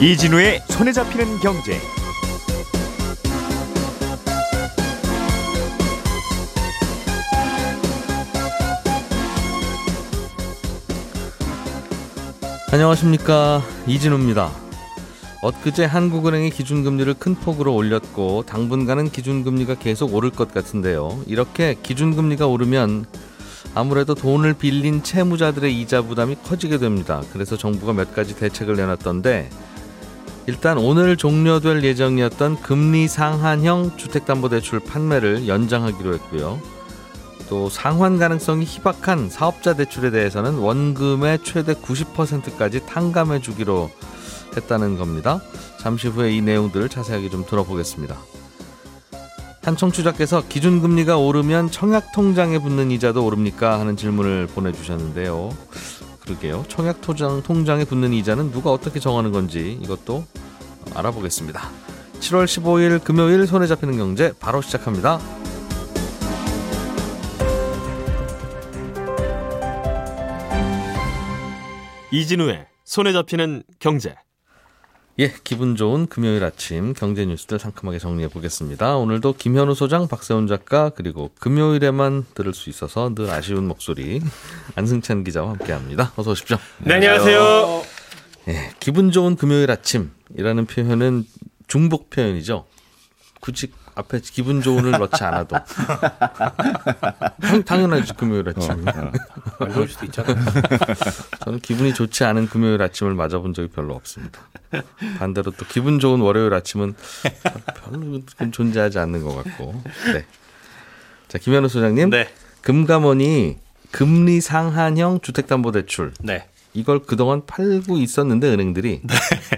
이진우의 손에 잡히는 경제. 안녕하십니까 이진우입니다. 엊그제 한국은행이 기준금리를 큰 폭으로 올렸고 당분간은 기준금리가 계속 오를 것 같은데요. 이렇게 기준금리가 오르면 아무래도 돈을 빌린 채무자들의 이자 부담이 커지게 됩니다. 그래서 정부가 몇 가지 대책을 내놨던데 일단 오늘 종료될 예정이었던 금리 상한형 주택담보대출 판매를 연장하기로 했고요. 또 상환 가능성이 희박한 사업자 대출에 대해서는 원금의 최대 90%까지 탕감해 주기로 했다는 겁니다. 잠시 후에 이 내용들을 자세하게 좀 들어보겠습니다. 한 청취자께서 기준금리가 오르면 청약통장에 붙는 이자도 오릅니까? 하는 질문을 보내주셨는데요. 그러게요. 청약 통장 통장에 붙는 이자는 누가 어떻게 정하는 건지 이것도 알아보겠습니다. 7월 15일 금요일 손에 잡히는 경제 바로 시작합니다. 이진우의 손에 잡히는 경제. 예, 기분 좋은 금요일 아침 경제 뉴스들 상큼하게 정리해 보겠습니다. 오늘도 김현우 소장, 박세훈 작가 그리고 금요일에만 들을 수 있어서 늘 아쉬운 목소리 안승찬 기자와 함께합니다. 어서 오십시오. 네, 안녕하세요. 예, 기분 좋은 금요일 아침이라는 표현은 중복 표현이죠. 굳이 앞에 기분 좋은을 넣지 않아도 당- 당연하지 금요일 아침. 안 좋을 수도 있잖아. 저는 기분이 좋지 않은 금요일 아침을 맞아본 적이 별로 없습니다. 반대로 또 기분 좋은 월요일 아침은 별로 좀 존재하지 않는 것 같고. 네. 자 김현우 소장님, 네, 금감원이 금리 상한형 주택담보대출 네, 이걸 그동안 팔고 있었는데 은행들이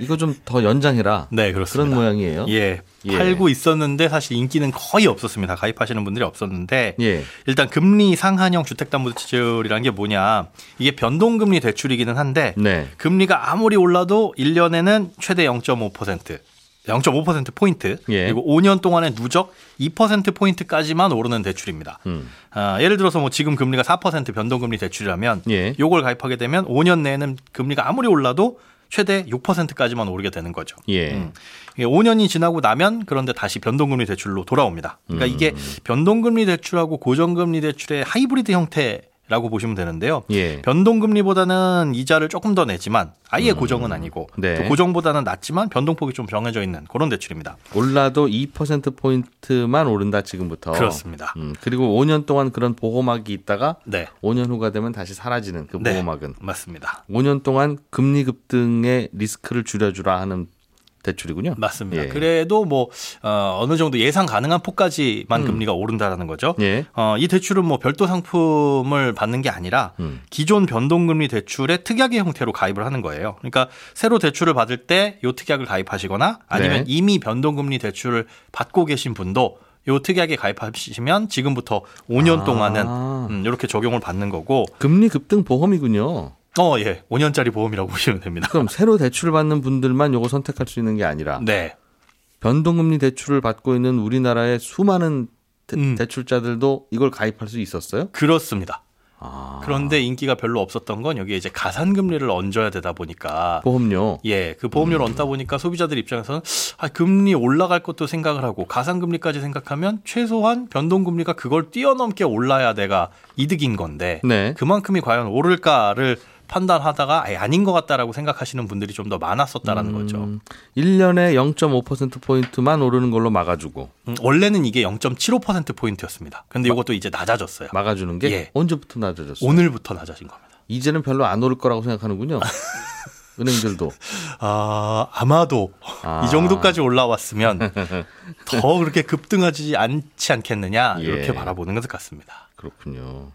이거 좀 더 연장해라 네, 그렇습니다. 그런 모양이에요. 예, 예. 팔고 있었는데 사실 인기는 거의 없었습니다. 가입하시는 분들이 없었는데 예. 일단 금리 상한형 주택담보대출이라는 게 뭐냐? 이게 변동금리 대출이기는 한데 네. 금리가 아무리 올라도 1년에는 최대 0.5%. 0.5% 포인트 예. 그리고 5년 동안의 누적 2% 포인트까지만 오르는 대출입니다. 음. 아, 예를 들어서 뭐 지금 금리가 4% 변동금리 대출이라면 예. 요걸 가입하게 되면 5년 내에는 금리가 아무리 올라도 최대 6%까지만 오르게 되는 거죠. 예. 음. 이게 5년이 지나고 나면 그런데 다시 변동금리 대출로 돌아옵니다. 그러니까 음. 이게 변동금리 대출하고 고정금리 대출의 하이브리드 형태 라고 보시면 되는데요. 예. 변동금리보다는 이자를 조금 더 내지만 아예 고정은 아니고 음. 네. 또 고정보다는 낮지만 변동폭이 좀 정해져 있는 그런 대출입니다. 올라도 2% 포인트만 오른다 지금부터. 그렇습니다. 음, 그리고 5년 동안 그런 보호막이 있다가 네, 5년 후가 되면 다시 사라지는 그 네. 보호막은 맞습니다. 5년 동안 금리 급등의 리스크를 줄여주라 하는 대출이군요. 맞습니다. 예. 그래도 뭐 어, 어느 정도 예상 가능한 폭까지만 음. 금리가 오른다라는 거죠. 예. 어, 이 대출은 뭐 별도 상품을 받는 게 아니라 음. 기존 변동금리 대출의 특약의 형태로 가입을 하는 거예요. 그러니까 새로 대출을 받을 때 요 특약을 가입하시거나 아니면 네. 이미 변동금리 대출을 받고 계신 분도 요 특약에 가입하시면 지금부터 5년 아. 동안은 음, 이렇게 적용을 받는 거고 금리 급등 보험이군요. 어, 예. 5년짜리 보험이라고 보시면 됩니다. 그럼 새로 대출을 받는 분들만 요거 선택할 수 있는 게 아니라 네. 변동금리 대출을 받고 있는 우리나라의 수많은 대, 음. 대출자들도 이걸 가입할 수 있었어요? 그렇습니다. 아. 그런데 인기가 별로 없었던 건 여기에 이제 가산금리를 얹어야 되다 보니까 보험료. 예, 그 보험료를 얹다 보니까 소비자들 입장에서는 아, 금리 올라갈 것도 생각을 하고 가산금리까지 생각하면 최소한 변동금리가 그걸 뛰어넘게 올라야 내가 이득인 건데 네. 그만큼이 과연 오를까를 판단하다가 아닌 것 같다라고 생각하시는 분들이 좀 더 많았었다라는 거죠. 음, 1년에 0.5% 포인트만 오르는 걸로 막아주고 음, 원래는 이게 0.75% 포인트였습니다. 근데 이것도 이제 낮아졌어요. 막아주는 게 예. 언제부터 낮아졌어요? 오늘부터 낮아진 겁니다. 이제는 별로 안 오를 거라고 생각하는군요. 은행들도. 아, 아마도 아. 이 정도까지 올라왔으면 더 그렇게 급등하지 않지 않겠느냐 이렇게 예. 바라보는 것 같습니다. 그렇군요.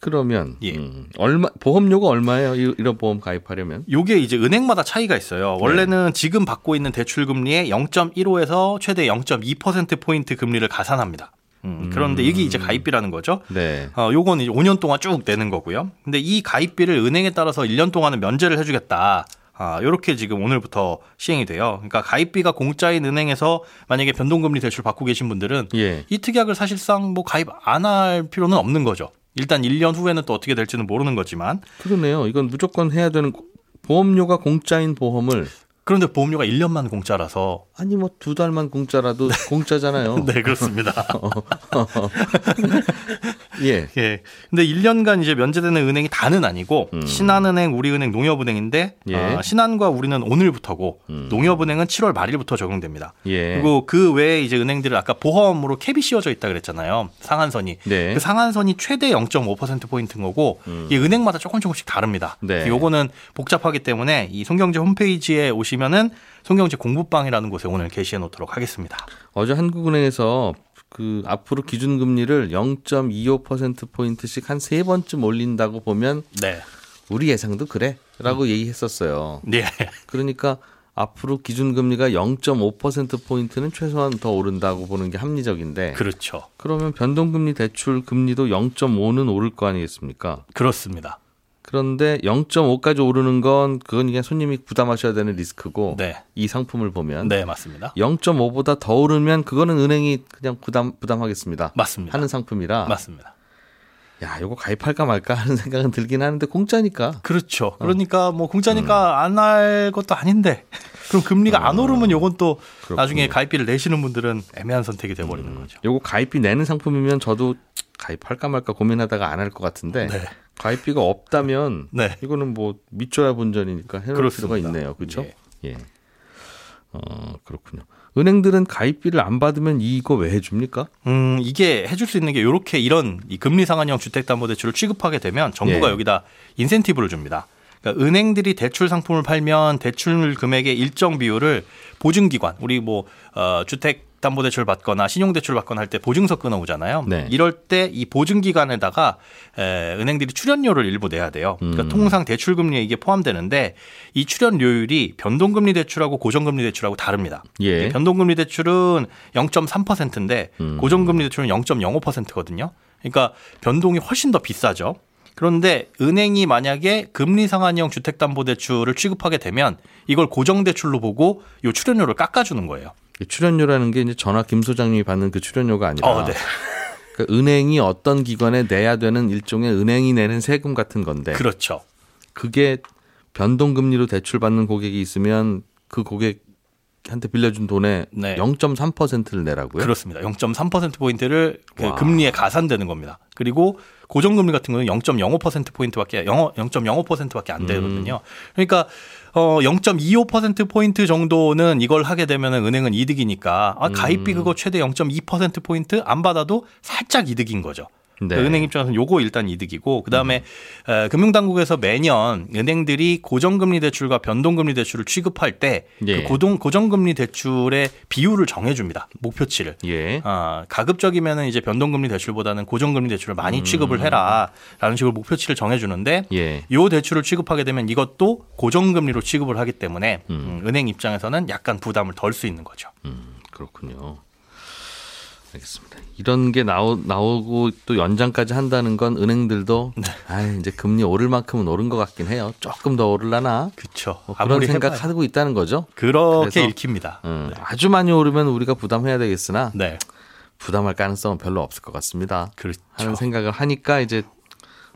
그러면 예. 음, 얼마 보험료가 얼마예요? 이- 이런 보험 가입하려면? 요게 이제 은행마다 차이가 네. 있어요. 원래는 지금 받고 있는 대출 금리의 0.15에서 최대 0.2% 포인트 금리를 가산합니다. 음, 그런데 이게 이제 가입비라는 거죠. 네. 어, 요건 이제 5년 동안 쭉 내는 거고요. 근데 이 가입비를 은행에 따라서 1년 동안은 면제를 해주겠다. 아, 요렇게 지금 오늘부터 시행이 돼요. 그러니까 가입비가 공짜인 은행에서 만약에 변동금리 대출 받고 계신 분들은 예. 이 특약을 사실상 뭐 가입 안 할 필요는 없는 거죠. 일단 1년 후에는 또 어떻게 될지는 모르는 거지만 그러네요. 이건 무조건 해야 되는 고- 보험료가 공짜인 보험을 그런데 보험료가 1년만 공짜라서 아니 뭐 두 달만 공짜라도 공짜잖아요. 네, 그렇습니다. 예. 예. 근데 1년간 이제 면제되는 은행이 다는 아니고 신한은행, 우리은행, 농협은행인데 예. 어, 신한과 우리는 오늘부터고 농협은행은 7월 말일부터 적용됩니다. 예. 그리고 그 외에 이제 은행들은 아까 보험으로 캡이 씌워져 있다 그랬잖아요. 상한선이. 네. 그 상한선이 최대 0.5% 포인트인 거고 이 은행마다 조금 조금씩 다릅니다. 네. 요거는 복잡하기 때문에 이 송경제 홈페이지에 오시면은 송경제 공부방이라는 곳에 오늘 게시해 놓도록 하겠습니다. 어제 한국은행에서 그 앞으로 기준 금리를 0.25% 포인트씩 한 세 번쯤 올린다고 보면 네. 우리 예상도 그래라고 얘기했었어요. 네. 그러니까 앞으로 기준 금리가 0.5% 포인트는 최소한 더 오른다고 보는 게 합리적인데 그렇죠. 그러면 변동금리 대출 금리도 0.5는 오를 거 아니겠습니까? 그렇습니다. 그런데 0.5까지 오르는 건 그건 그냥 손님이 부담하셔야 되는 리스크고 네. 이 상품을 보면 네, 맞습니다. 0.5보다 더 오르면 그거는 은행이 그냥 부담 부담하겠습니다. 맞습니다. 하는 상품이라 맞습니다. 야 이거 가입할까 말까 하는 생각은 들긴 하는데 공짜니까 그렇죠. 그러니까 뭐 공짜니까 안할 것도 아닌데 그럼 금리가 안 오르면 요건 또 그렇군요. 나중에 가입비를 내시는 분들은 애매한 선택이 돼 버리는 거죠. 요거 가입비 내는 상품이면 저도 가입할까 말까 고민하다가 안 할 것 같은데 네. 가입비가 없다면 네. 이거는 뭐 믿줘야 본전이니까 해놓을. 필요가 있네요. 그렇죠? 예. 예. 어 그렇군요. 은행들은 가입비를 안 받으면 이거 왜 해줍니까? 음, 이게 해줄 수 있는 게 이렇게 이런 이 금리 상한형 주택담보대출을 취급하게 되면 정부가 예. 여기다 인센티브를 줍니다. 그러니까 은행들이 대출 상품을 팔면 대출 금액의 일정 비율을 보증기관, 우리 뭐 어, 주택 담보대출 받거나 신용대출 받거나 할 때 보증서 끊어오잖아요. 네. 이럴 때 이 보증기관에다가 에, 은행들이 출연료를 일부 내야 돼요. 그러니까 음. 통상 대출금리에 이게 포함되는데 이 출연료율이 변동금리 대출하고 고정금리 대출하고 다릅니다. 예. 변동금리 대출은 0.3%인데 음. 고정금리 대출은 0.05%거든요. 그러니까 변동이 훨씬 더 비싸죠. 그런데 은행이 만약에 금리 상한형 주택담보대출을 취급하게 되면 이걸 고정대출로 보고 요 출연료를 깎아주는 거예요. 이 출연료라는 게 이제 전화 김 소장님이 받는 그 출연료가 아니라 어, 네. 그러니까 은행이 어떤 기관에 내야 되는 일종의 은행이 내는 세금 같은 건데 그렇죠. 그게 변동금리로 대출받는 고객이 있으면 그 고객한테 빌려준 돈의 네. 0.3%를 내라고요? 그렇습니다. 0.3% 포인트를 그 와. 금리에 가산되는 겁니다. 그리고 고정금리 같은 경우는 0.05% 포인트밖에 0.05%밖에 안 되거든요. 그러니까 어 0.25% 포인트 정도는 이걸 하게 되면은 은행은 이득이니까 아, 가입비 그거 최대 0.2% 포인트 안 받아도 살짝 이득인 거죠. 네. 그러니까 은행 입장에서는 요거 일단 이득이고 그다음에 에, 금융당국에서 매년 은행들이 고정금리 대출과 변동금리 대출을 취급할 때 예. 그 고정 고정금리 대출의 비율을 정해줍니다 목표치를. 예. 아, 가급적이면은 이제 변동금리 대출보다는 고정금리 대출을 많이 취급을 해라라는 식으로 목표치를 정해주는데 예. 요 대출을 취급하게 되면 이것도 고정금리로 취급을 하기 때문에 음, 은행 입장에서는 약간 부담을 덜 수 있는 거죠. 그렇군요. 알겠습니다. 이런 게 나오, 나오고 또 연장까지 한다는 건 은행들도 네. 아 이제 금리 오를 만큼은 오른 것 같긴 해요. 조금 더 오르려나? 그렇죠. 뭐 그런 생각하고 있다는 거죠. 그렇게 읽힙니다. 음, 아주 많이 오르면 우리가 부담해야 되겠으나 네, 부담할 가능성은 별로 없을 것 같습니다. 그렇죠. 하는 생각을 하니까 이제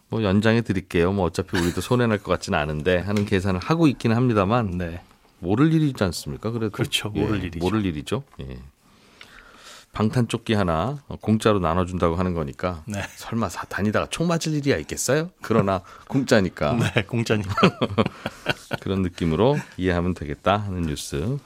뭐 연장해 드릴게요. 뭐 어차피 우리도 손해 날 것 같지는 않은데 하는 계산을 하고 있기는 합니다만 네, 모를 일이지 않습니까? 그래도 그렇죠. 예, 모를 일이죠. 모를 일이죠. 예. 방탄 조끼 하나 공짜로 나눠준다고 하는 거니까 네. 설마 사 다니다가 총 맞을 일이야 있겠어요? 그러나 공짜니까 네, 공짜니까. 그런 느낌으로 이해하면 되겠다 하는 뉴스.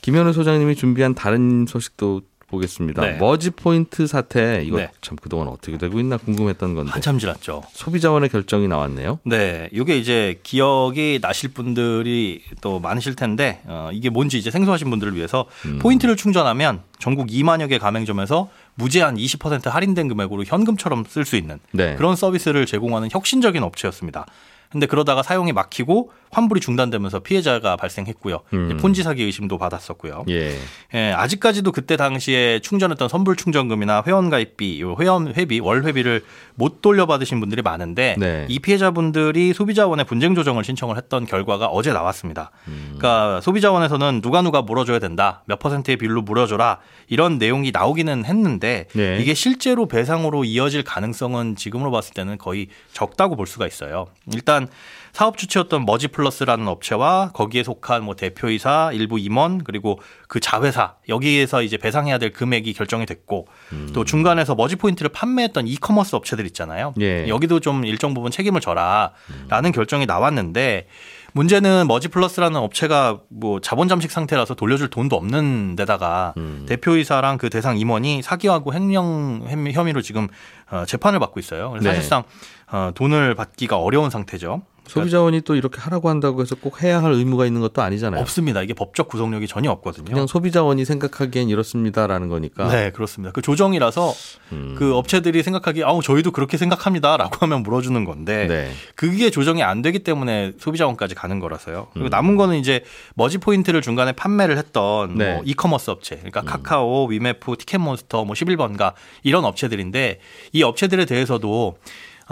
김현우 소장님이 준비한 다른 소식도 보겠습니다. 네. 머지 포인트 사태 이거 네. 참 그동안 어떻게 되고 있나 궁금했던 건데 한참 지났죠. 소비자원의 결정이 나왔네요. 네, 이게 이제 기억이 나실 분들이 또 많으실 텐데 어, 이게 뭔지 이제 생소하신 분들을 위해서 음. 포인트를 충전하면 전국 2만여 개 가맹점에서 무제한 20% 할인된 금액으로 현금처럼 쓸 수 있는 네. 그런 서비스를 제공하는 혁신적인 업체였습니다. 근데 그러다가 사용이 막히고 환불이 중단되면서 피해자가 발생했고요. 음. 폰지 사기 의심도 받았었고요. 예. 예, 아직까지도 그때 당시에 충전했던 선불 충전금이나 회원 가입비, 요 회원 회비, 월 회비를 못 돌려받으신 분들이 많은데 네. 이 피해자분들이 소비자원에 분쟁 조정을 신청을 했던 결과가 어제 나왔습니다. 음. 그러니까 소비자원에서는 누가 누가 물어줘야 된다, 몇 퍼센트의 비율로 물어줘라 이런 내용이 나오기는 했는데 네. 이게 실제로 배상으로 이어질 가능성은 지금으로 봤을 때는 거의 적다고 볼 수가 있어요. 일단 일단 사업 주체였던 머지플러스라는 업체와 거기에 속한 뭐 대표이사, 일부 임원 그리고 그 자회사 여기에서 이제 배상해야 될 금액이 결정이 됐고 음. 또 중간에서 머지 포인트를 판매했던 이커머스 업체들 있잖아요. 예. 여기도 좀 일정 부분 책임을 져라라는 결정이 나왔는데 문제는 머지 플러스라는 업체가 뭐 자본 잠식 상태라서 돌려줄 돈도 없는 데다가 음. 대표이사랑 그 대상 임원이 사기하고 횡령 혐의- 혐의로 지금 어, 재판을 받고 있어요. 네. 사실상 어, 돈을 받기가 어려운 상태죠. 소비자원이 또 이렇게 하라고 한다고 해서 꼭 해야 할 의무가 있는 것도 아니잖아요. 없습니다. 이게 법적 구속력이 전혀 없거든요. 그냥 소비자원이 생각하기엔 이렇습니다라는 거니까. 네, 그렇습니다. 그 조정이라서 음. 그 업체들이 생각하기 아우 저희도 그렇게 생각합니다라고 하면 물어주는 건데 네. 그게 조정이 안 되기 때문에 소비자원까지 가는 거라서요. 그리고 음. 남은 거는 이제 머지 포인트를 중간에 판매를 했던 네. 음. 뭐 이커머스 업체, 그러니까 카카오, 위메프, 티켓몬스터, 뭐 11번가 이런 업체들인데 이 업체들에 대해서도 어,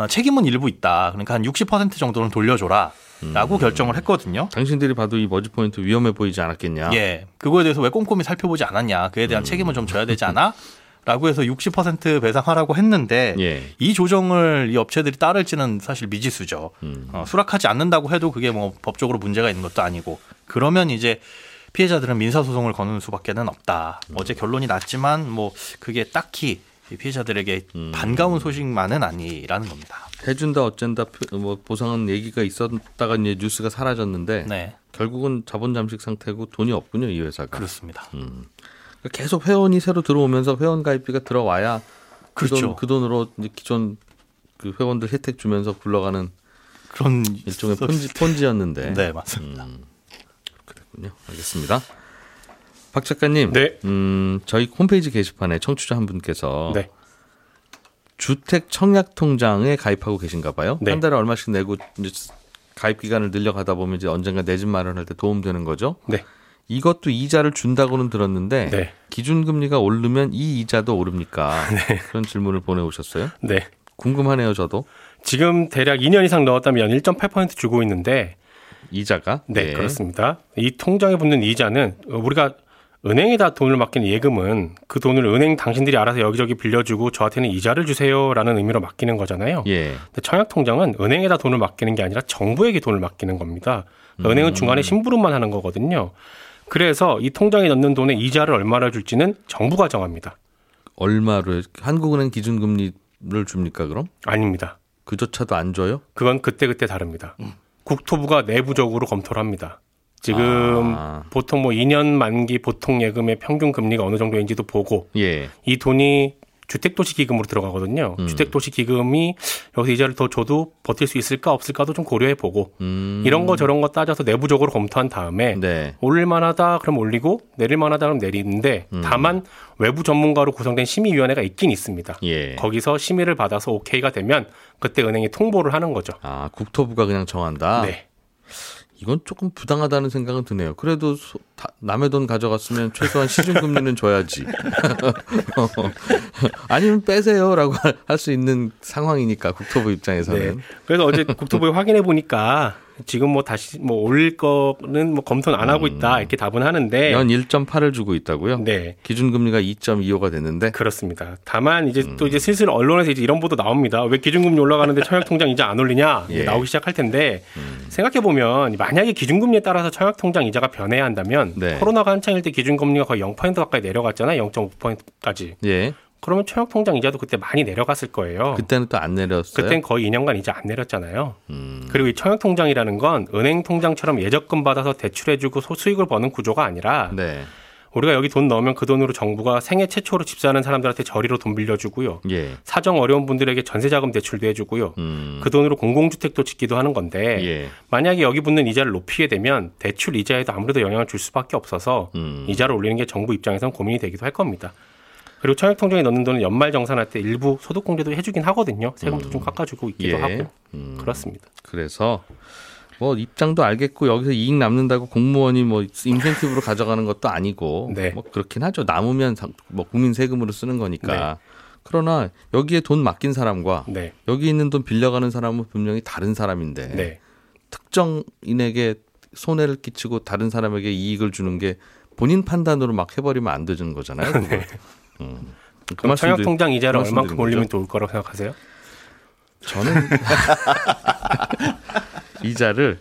책임은 일부 있다. 그러니까 한 60% 정도는 돌려줘라 라고 음. 결정을 했거든요. 당신들이 봐도 이 머지 포인트 위험해 보이지 않았겠냐? 예, 그거에 대해서 왜 꼼꼼히 살펴보지 않았냐? 그에 음. 대한 책임을 좀 져야 되지 않아? 라고 해서 60% 배상하라고 했는데 예. 이 조정을 이 업체들이 따를지는 사실 미지수죠. 음. 어, 수락하지 않는다고 해도 그게 뭐 법적으로 문제가 있는 것도 아니고 그러면 이제 피해자들은 민사소송을 거는 수밖에는 없다. 음. 어제 결론이 났지만 뭐 그게 딱히 이 피해자들에게 음. 반가운 소식만은 아니라는 겁니다. 해준다 어쩐다 표- 뭐 보상은 얘기가 있었다가 이제 뉴스가 사라졌는데 네, 결국은 자본 잠식 상태고 돈이 없군요 이 회사가. 그렇습니다. 음. 그러니까 계속 회원이 새로 들어오면서 회원 가입비가 들어와야 그, 그렇죠. 돈, 그 돈 으로 이제 기존 그 회원들 혜택 주면서 굴러가는 그런 일종의 폰지 폰지였는데. 네, 맞습니다. 음, 그랬군요. 알겠습니다. 박 작가님, 네. 음, 저희 홈페이지 게시판에 청취자 한 분께서 네. 주택 청약 통장에 가입하고 계신가 봐요. 네. 한 달에 얼마씩 내고 이제 가입 기간을 늘려가다 보면 이제 언젠가 내 집 마련할 때 도움 되는 거죠. 네. 이것도 이자를 준다고는 들었는데 네. 기준 금리가 오르면 이 이자도 오릅니까? 그런 질문을 보내오셨어요. 네. 궁금하네요, 저도 지금 대략 2년 이상 넣었다면 1.8% 주고 있는데 이자가. 네, 예. 그렇습니다. 이 통장에 붙는 이자는 우리가 은행에다 돈을 맡기는 예금은 그 돈을 은행 당신들이 알아서 여기저기 빌려주고 저한테는 이자를 주세요라는 의미로 맡기는 거잖아요. 예. 근데 청약 통장은 은행에다 돈을 맡기는 게 아니라 정부에게 돈을 맡기는 겁니다. 음. 은행은 중간에 심부름만 하는 거거든요. 그래서 이 통장에 넣는 돈의 이자를 얼마나 줄지는 정부가 정합니다. 얼마로 한국은행 기준 금리를 줍니까 그럼? 아닙니다. 그조차도 안 줘요? 그건 그때그때 다릅니다. 국토부가 내부적으로 검토를 합니다. 지금 아. 보통 뭐 2년 만기 보통 예금의 평균 금리가 어느 정도인지도 보고 예. 이 돈이 주택도시기금으로 들어가거든요. 음. 주택도시기금이 여기서 이자를 더 줘도 버틸 수 있을까 없을까도 좀 고려해 보고 음. 이런 거 저런 거 따져서 내부적으로 검토한 다음에 네. 올릴 만하다 그럼 올리고 내릴 만하다 그럼 내리는데 음. 다만 외부 전문가로 구성된 심의위원회가 있긴 있습니다. 예. 거기서 심의를 받아서 오케이가 되면 그때 은행에 통보를 하는 거죠. 아 국토부가 그냥 정한다. 네. 이건 조금 부당하다는 생각은 드네요. 그래도 소- 다- 남의 돈 가져갔으면 최소한 시중 금리는 줘야지. 아니면 빼세요라고 할 수 있는 상황이니까 국토부 입장에서는. 네. 그래서 어제 국토부에 확인해 보니까 지금 뭐 다시 뭐 올릴 거는 뭐 검토는 안 하고 있다 이렇게 답은 하는데 연 1.8을 주고 있다고요? 네. 기준 금리가 2.25가 됐는데 그렇습니다. 다만 이제 음. 또 이제 슬슬 언론에서 이제 이런 보도 나옵니다. 왜 기준금리 올라가는데 청약통장 이자 안 올리냐 예. 음. 나오기 시작할 텐데 생각해 보면 만약에 기준금리에 따라서 청약통장 이자가 변해야 한다면 네. 코로나가 한창일 때 기준금리가 거의 0% 가까이 내려갔잖아요. 0.5%까지. 예. 그러면 청약통장 이자도 그때 많이 내려갔을 거예요. 그때는 또 안 내렸어요. 그땐 거의 2년간 이자 안 내렸잖아요. 음. 그리고 이 청약통장이라는 건 은행 통장처럼 예적금 받아서 대출해주고 소- 수익을 버는 구조가 아니라 네. 우리가 여기 돈 넣으면 그 돈으로 정부가 생애 최초로 집 사는 사람들한테 저리로 돈 빌려주고요. 예. 사정 어려운 분들에게 전세자금 대출도 해주고요. 음. 그 돈으로 공공주택도 짓기도 하는 건데 예. 만약에 여기 붙는 이자를 높이게 되면 대출 이자에도 아무래도 영향을 줄 수밖에 없어서 음. 이자를 올리는 게 정부 입장에선 고민이 되기도 할 겁니다. 그리고 청약통장에 넣는 돈은 연말 정산할 때 일부 소득공제도 해주긴 하거든요. 세금도 좀 깎아주고 있기도 예. 하고 음. 그렇습니다. 그래서 뭐 입장도 알겠고 여기서 이익 남는다고 공무원이 뭐 인센티브로 가져가는 것도 아니고 네. 뭐 그렇긴 하죠. 남으면 상- 뭐 국민 세금으로 쓰는 거니까. 그러나 여기에 돈 맡긴 사람과 네, 여기 있는 돈 빌려가는 사람은 분명히 다른 사람인데 네, 특정인에게 손해를 끼치고 다른 사람에게 이익을 주는 게 본인 판단으로 막 해버리면 안 되는 거잖아요. 음. 그 그럼 청약통장 이자를 그 얼만큼 올리면. 좋을 거라고 생각하세요? 저는 이자를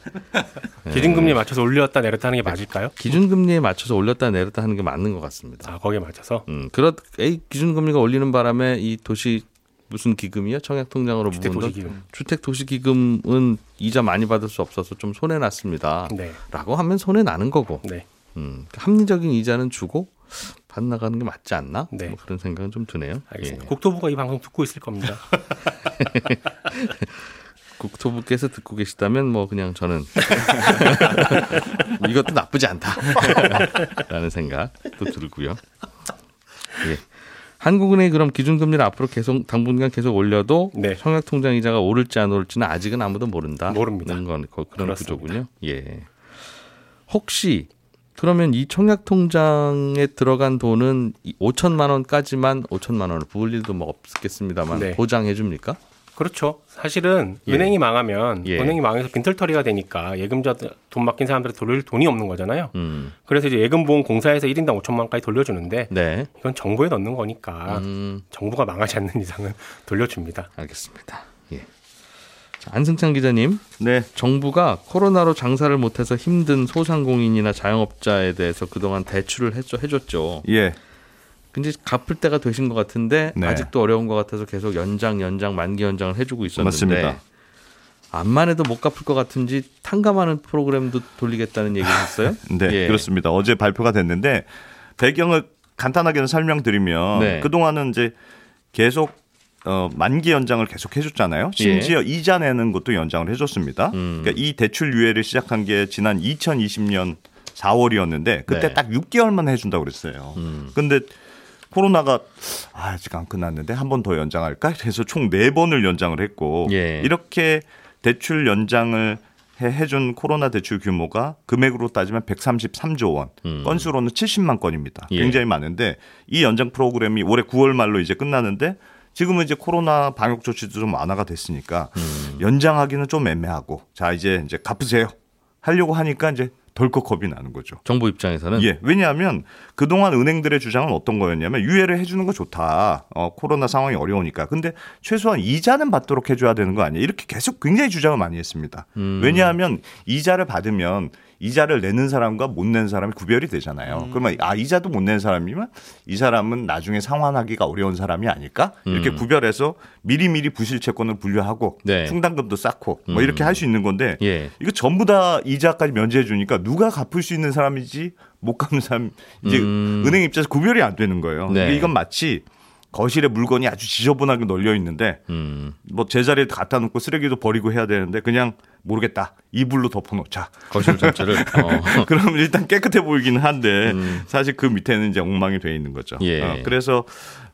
기준금리에 맞춰서 올렸다 내렸다 하는 게 맞을까요? 기준금리에 맞춰서 올렸다 내렸다 하는 게 맞는 것 같습니다. 아, 거기에 맞춰서 음, 그렇 에이, 기준금리가 올리는 바람에 이 도시 무슨 기금이요? 청약통장으로 돈 주택도시기금. 주택도시기금은 이자 많이 받을 수 없어서 좀 손해 났습니다. 네. 라고 하면 손해 나는 거고 네. 음, 합리적인 이자는 주고 받나가는 게 맞지 않나? 네. 뭐 그런 생각은 좀 드네요. 알겠습니다. 예. 국토부가 이 방송 듣고 있을 겁니다. 국토부께서 듣고 계시다면 뭐 그냥 저는 이것도 나쁘지 않다라는 생각도 들고요. 예. 한국은행이 그럼 기준금리를 앞으로 계속 당분간 계속 올려도 네. 청약통장 이자가 오를지 안 오를지는 아직은 아무도 모른다. 모릅니다. 건 거- 그런 그렇습니다. 구조군요. 예. 혹시 그러면 이 청약 통장에 들어간 돈은 5천만 원까지만 5천만 원을 부을 일도 뭐 없겠습니다만 네. 보장해 줍니까? 그렇죠. 사실은 예. 은행이 망하면 예. 은행이 망해서 빈털터리가 되니까 예금자 돈 맡긴 사람들이 돌릴 돈이 없는 거잖아요. 음. 그래서 이제 예금보험공사에서 1인당 5천만 원까지 돌려주는데 네. 이건 정부에 넣는 거니까 음. 정부가 망하지 않는 이상은 돌려줍니다. 알겠습니다. 예. 자, 안승찬 기자님, 네. 정부가 코로나로 장사를 못해서 힘든 소상공인이나 자영업자에 대해서 그동안 대출을 해줘, 해줬 죠. 예. 근데 갚을 때가 되신 것 같은데 네. 아직도 어려운 것 같아서 계속 연장, 연장, 만기 연장을 해주고 있었는데 맞습니다. 암만 해도 못 갚을 것 같은지 탕감하는 프로그램도 돌리겠다는 얘기를 했어요. 네, 예. 그렇습니다. 어제 발표가 됐는데 배경을 간단하게는 설명드리면 네. 그동안은 이제 계속 어, 만기 연장을 계속 해줬잖아요. 심지어 이자 내는 것도 연장을 해줬습니다. 예. 음. 그러니까 이 대출 유예를 시작한 게 지난 2020년 4월이었는데 그때 네. 딱 6개월만 해준다고 그랬어요. 음. 근데 코로나가 아, 아직 안 끝났는데 한 번 더 연장할까? 해서 총네 번을 연장을 했고 예. 이렇게 대출 연장을 해, 해준 코로나 대출 규모가 금액으로 따지면 133조 원, 음. 건수로는 70만 건입니다. 예. 굉장히 많은데 이 연장 프로그램이 올해 9월 말로 이제 끝나는데 지금은 이제 코로나 방역 조치도 좀 완화가 됐으니까 음. 연장하기는 좀 애매하고 자 이제 이제 갚으세요 하려고 하니까 이제 덜컥 겁이 나는 거죠. 정부 입장에서는 예, 왜냐하면 그동안 은행들의 주장은 어떤 거였냐면 유예를 해주는 거 좋다. 어, 코로나 상황이 어려우니까. 근데 최소한 이자는 받도록 해줘야 되는 거 아니에요? 이렇게 계속 굉장히 주장을 많이 했습니다. 음. 왜냐하면 이자를 받으면 이자를 내는 사람과 못 내는 사람이 구별이 되잖아요. 음. 그러면 아 이자도 못 내는 사람이면 이 사람은 나중에 상환하기가 어려운 사람이 아닐까? 이렇게 음. 구별해서 미리미리 부실 채권을 분류하고 네. 충당금도 쌓고 뭐 음. 이렇게 할 수 있는 건데 예. 이거 전부 다 이자까지 면제해 주니까 누가 갚을 수 있는 사람이지 못 갚는 사람 이제 음. 은행 입장에서 구별이 안 되는 거예요. 네. 이건 마치 거실에 물건이 아주 지저분하게 널려 있는데 음. 뭐 제자리에 갖다 놓고 쓰레기도 버리고 해야 되는데 그냥 모르겠다 이불로 덮어놓자. 거실 전체를 어. 그럼 일단 깨끗해 보이기는 한데 음. 사실 그 밑에는 이제 엉망이 돼 있는 거죠. 예. 어, 그래서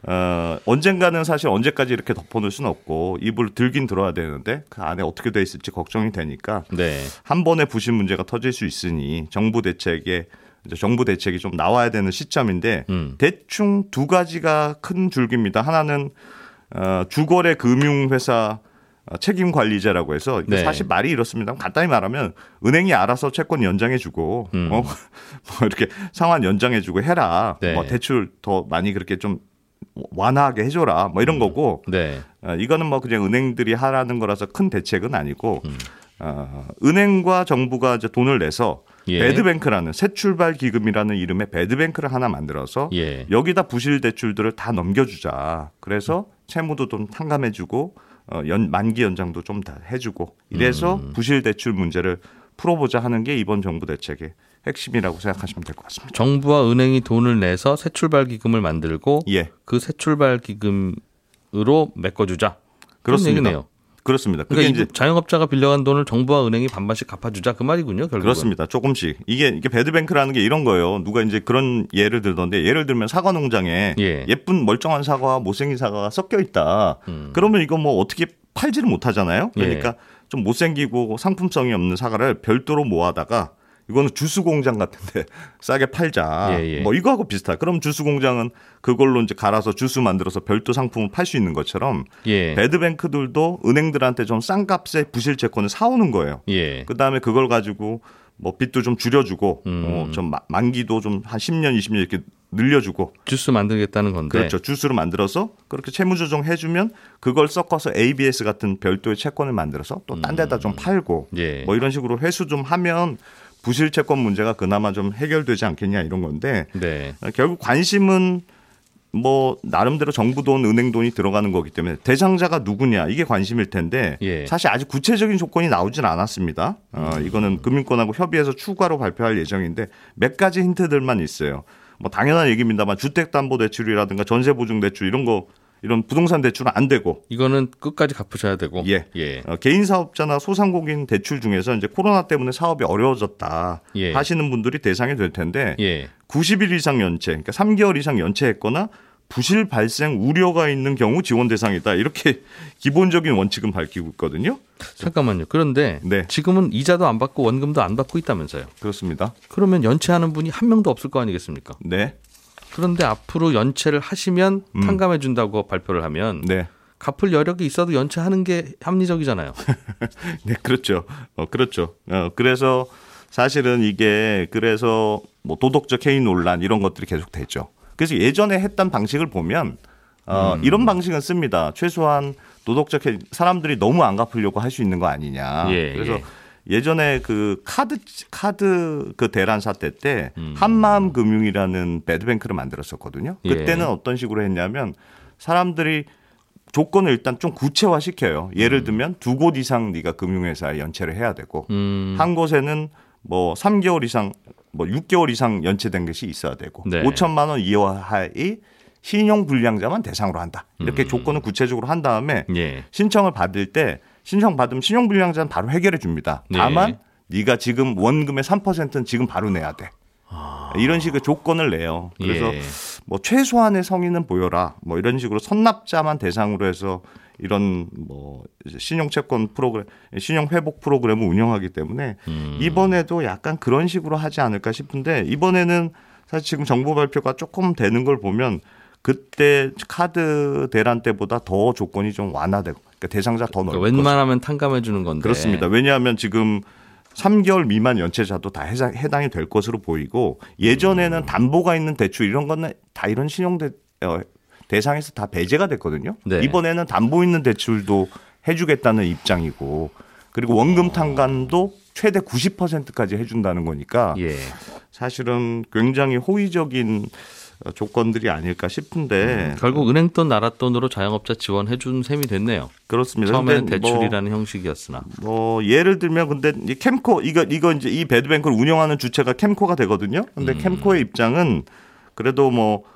어, 언젠가는 사실 언제까지 이렇게 덮어놓을 수는 없고 이불 들긴 들어야 되는데 그 안에 어떻게 돼 있을지 걱정이 되니까 네. 한 번에 부실 문제가 터질 수 있으니 정부 대책에 이제 정부 대책이 좀 나와야 되는 시점인데 음. 대충 두 가지가 큰 줄기입니다. 하나는 어, 주거래 금융회사 어, 책임 관리제라고 해서 네. 사실 말이 이렇습니다. 간단히 말하면 은행이 알아서 채권 연장해주고 음. 어, 뭐 이렇게 상환 연장해주고 해라. 네. 뭐 대출 더 많이 그렇게 좀 완화하게 해줘라. 뭐 이런 거고 네. 어, 이거는 뭐 그냥 은행들이 하라는 거라서 큰 대책은 아니고 음. 어, 은행과 정부가 이제 돈을 내서 예. 배드뱅크라는 새 출발 기금이라는 이름의 배드뱅크를 하나 만들어서 예. 여기다 부실 대출들을 다 넘겨주자. 그래서 채무도 좀 탕감해주고 어, 연, 만기 연장도 좀 다 해주고 이래서 음. 부실 대출 문제를 풀어보자 하는 게 이번 정부 대책의 핵심이라고 생각하시면 될 것 같습니다. 정부와 은행이 돈을 내서 새 출발 기금을 만들고 예, 그새 출발 기금으로 메꿔주자. 그렇습니다. 그렇습니다. 그게 그러니까 이제 이 자영업자가 빌려간 돈을 정부와 은행이 반반씩 갚아주자 그 말이군요. 결국은. 그렇습니다. 조금씩 이게 이게 배드뱅크라는 게 이런 거예요. 누가 이제 그런 예를 들던데 예를 들면 사과 농장에 예. 예. 쁜 멀쩡한 사과와 못생긴 사과가 섞여 있다. 음. 그러면 이거 뭐 어떻게 팔지를 못하잖아요. 예. 그러니까 좀 못생기고 상품성이 없는 사과를 별도로 모아다가 이거는 주스 공장 같은데 싸게 팔자. 예, 예. 뭐 이거하고 비슷하. 그럼 주스 공장은 그걸로 이제 갈아서 주스 만들어서 별도 상품을 팔 수 있는 것처럼 예. 배드뱅크들도 은행들한테 좀 싼 값에 부실 채권을 사오는 거예요. 예. 그 다음에 그걸 가지고 뭐 빚도 좀 줄여주고 음. 어, 좀 마- 만기도 좀 한 10년, 20년 이렇게 늘려주고 주스 만들겠다는 건데. 그렇죠. 주스로 만들어서 그렇게 채무 조정 해주면 그걸 섞어서 ABS 같은 별도의 채권을 만들어서 또 딴 데다 좀 팔고 예. 뭐 이런 식으로 회수 좀 하면 부실 채권 문제가 그나마 좀 해결되지 않겠냐 이런 건데 네. 어, 결국 관심은 뭐 나름대로 정부 돈, 은행 돈이 들어가는 거기 때문에 대상자가 누구냐 이게 관심일 텐데 예. 사실 아직 구체적인 조건이 나오진 않았습니다. 어, 이거는 금융권하고 협의해서 추가로 발표할 예정인데 몇 가지 힌트들만 있어요. 뭐 당연한 얘기입니다만 주택담보대출이라든가 전세보증대출 이런 거 이런 부동산 대출은 안 되고 이거는 끝까지 갚으셔야 되고. 예. 예. 어, 개인 사업자나 소상공인 대출 중에서 이제 코로나 때문에 사업이 어려워졌다 예. 하시는 분들이 대상이 될 텐데 예. 90일 이상 연체, 그러니까 3개월 이상 연체했거나 부실 발생 우려가 있는 경우 지원 대상이다. 이렇게 기본적인 원칙은 밝히고 있거든요. 잠깐만요. 그런데 네. 지금은 이자도 안 받고 원금도 안 받고 있다면서요. 그렇습니다. 그러면 연체하는 분이 한 명도 없을 거 아니겠습니까? 네. 그런데 앞으로 연체를 하시면 음. 탕감해 준다고 발표를 하면 네. 갚을 여력이 있어도 연체하는 게 합리적이잖아요. 네, 그렇죠. 어, 그렇죠. 어, 그래서 사실은 이게 그래서 뭐 도덕적 해이 논란 이런 것들이 계속 되죠. 그래서 예전에 했던 방식을 보면 어, 이런 방식은 씁니다. 최소한 도덕적 해이 사람들이 너무 안 갚으려고 할 수 있는 거 아니냐. 예, 그래서 예. 예전에 그 카드 카드 그 대란 사태 때 음. 한마음 금융이라는 배드뱅크를 만들었었거든요. 예. 그때는 어떤 식으로 했냐면 사람들이 조건을 일단 좀 구체화 시켜요. 예를 들면 두 곳 이상 네가 금융회사에 연체를 해야 되고 음. 한 곳에는 뭐 3개월 이상 뭐 6개월 이상 연체된 것이 있어야 되고 네. 5천만 원 이하의 신용 불량자만 대상으로 한다. 이렇게 음. 조건을 구체적으로 한 다음에 예. 신청을 받을 때 신청 받으면 신용 불량자는 바로 해결해 줍니다. 네. 다만 네 가 지금 원금의 3%는 지금 바로 내야 돼. 이런 식의 조건을 내요. 그래서 아. 예. 뭐 최소한의 성의는 보여라. 뭐 이런 식으로 선납자만 대상으로 해서 이런 뭐 이제 신용 채권 프로그램, 신용 회복 프로그램을 운영하기 때문에 음. 이번에도 약간 그런 식으로 하지 않을까 싶은데 이번에는 사실 지금 정부 발표가 조금 되는 걸 보면 그때 카드 대란 때보다 더 조건이 좀 완화되고 그러니까 대상자 더 넓고 그러니까 웬만하면 탕감해 주는 건데. 그렇습니다. 왜냐하면 지금 3개월 미만 연체자도 다 해당, 해당이 될 것으로 보이고 예전에는 음. 담보가 있는 대출 이런 거는 다 이런 신용 대, 어, 대상에서 다 배제가 됐거든요. 네. 이번에는 담보 있는 대출도 해주겠다는 입장이고 그리고 원금 탕감도 최대 90%까지 해준다는 거니까 예. 사실은 굉장히 호의적인 어, 조건들이 아닐까 싶은데 결국 은행 돈 나라 돈으로 자영업자 지원해 준 셈이 됐네요. 그렇습니다. 처음에는 뭐 대출이라는 형식이었으나. 뭐 예를 들면 근데 이 캠코 이거 이거 이제 이 배드뱅크를 운영하는 주체가 캠코가 되거든요. 근데 음. 캠코의 입장은 그래도 뭐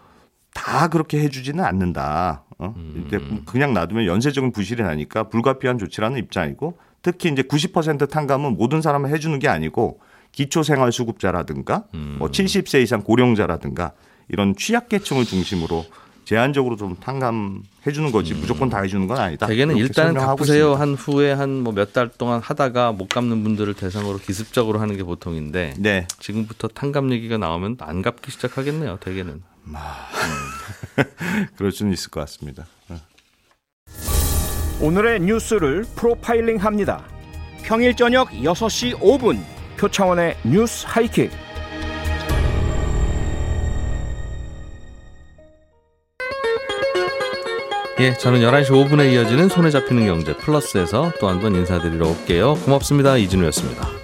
다 그렇게 해주지는 않는다. 어? 음. 이제 그냥 놔두면 연쇄적인 부실이 나니까 불가피한 조치라는 입장이고 특히 이제 90% 탕감은 모든 사람을 해주는 게 아니고 기초생활수급자라든가 음. 뭐 70세 이상 고령자라든가 이런 취약계층을 중심으로 제한적으로 좀 탕감해 주는 거지 무조건 다 해주는 건 아니다. 음. 대개는 일단은 갚으세요. 한 후에 한 뭐 몇 달 동안 하다가 못 갚는 분들을 대상으로 기습적으로 하는 게 보통인데 네. 지금부터 탕감 얘기가 나오면 안 갚기 시작하겠네요. 대개는. 그럴 수는 있을 것 같습니다. 오늘의 뉴스를 프로파일링 합니다. 평일 저녁 6시 5분 표창원의 뉴스 하이킥. 예, 저는 11시 5분에 이어지는 손에 잡히는 경제 플러스에서 또 한 번 인사드리러 올게요. 고맙습니다. 이진우였습니다.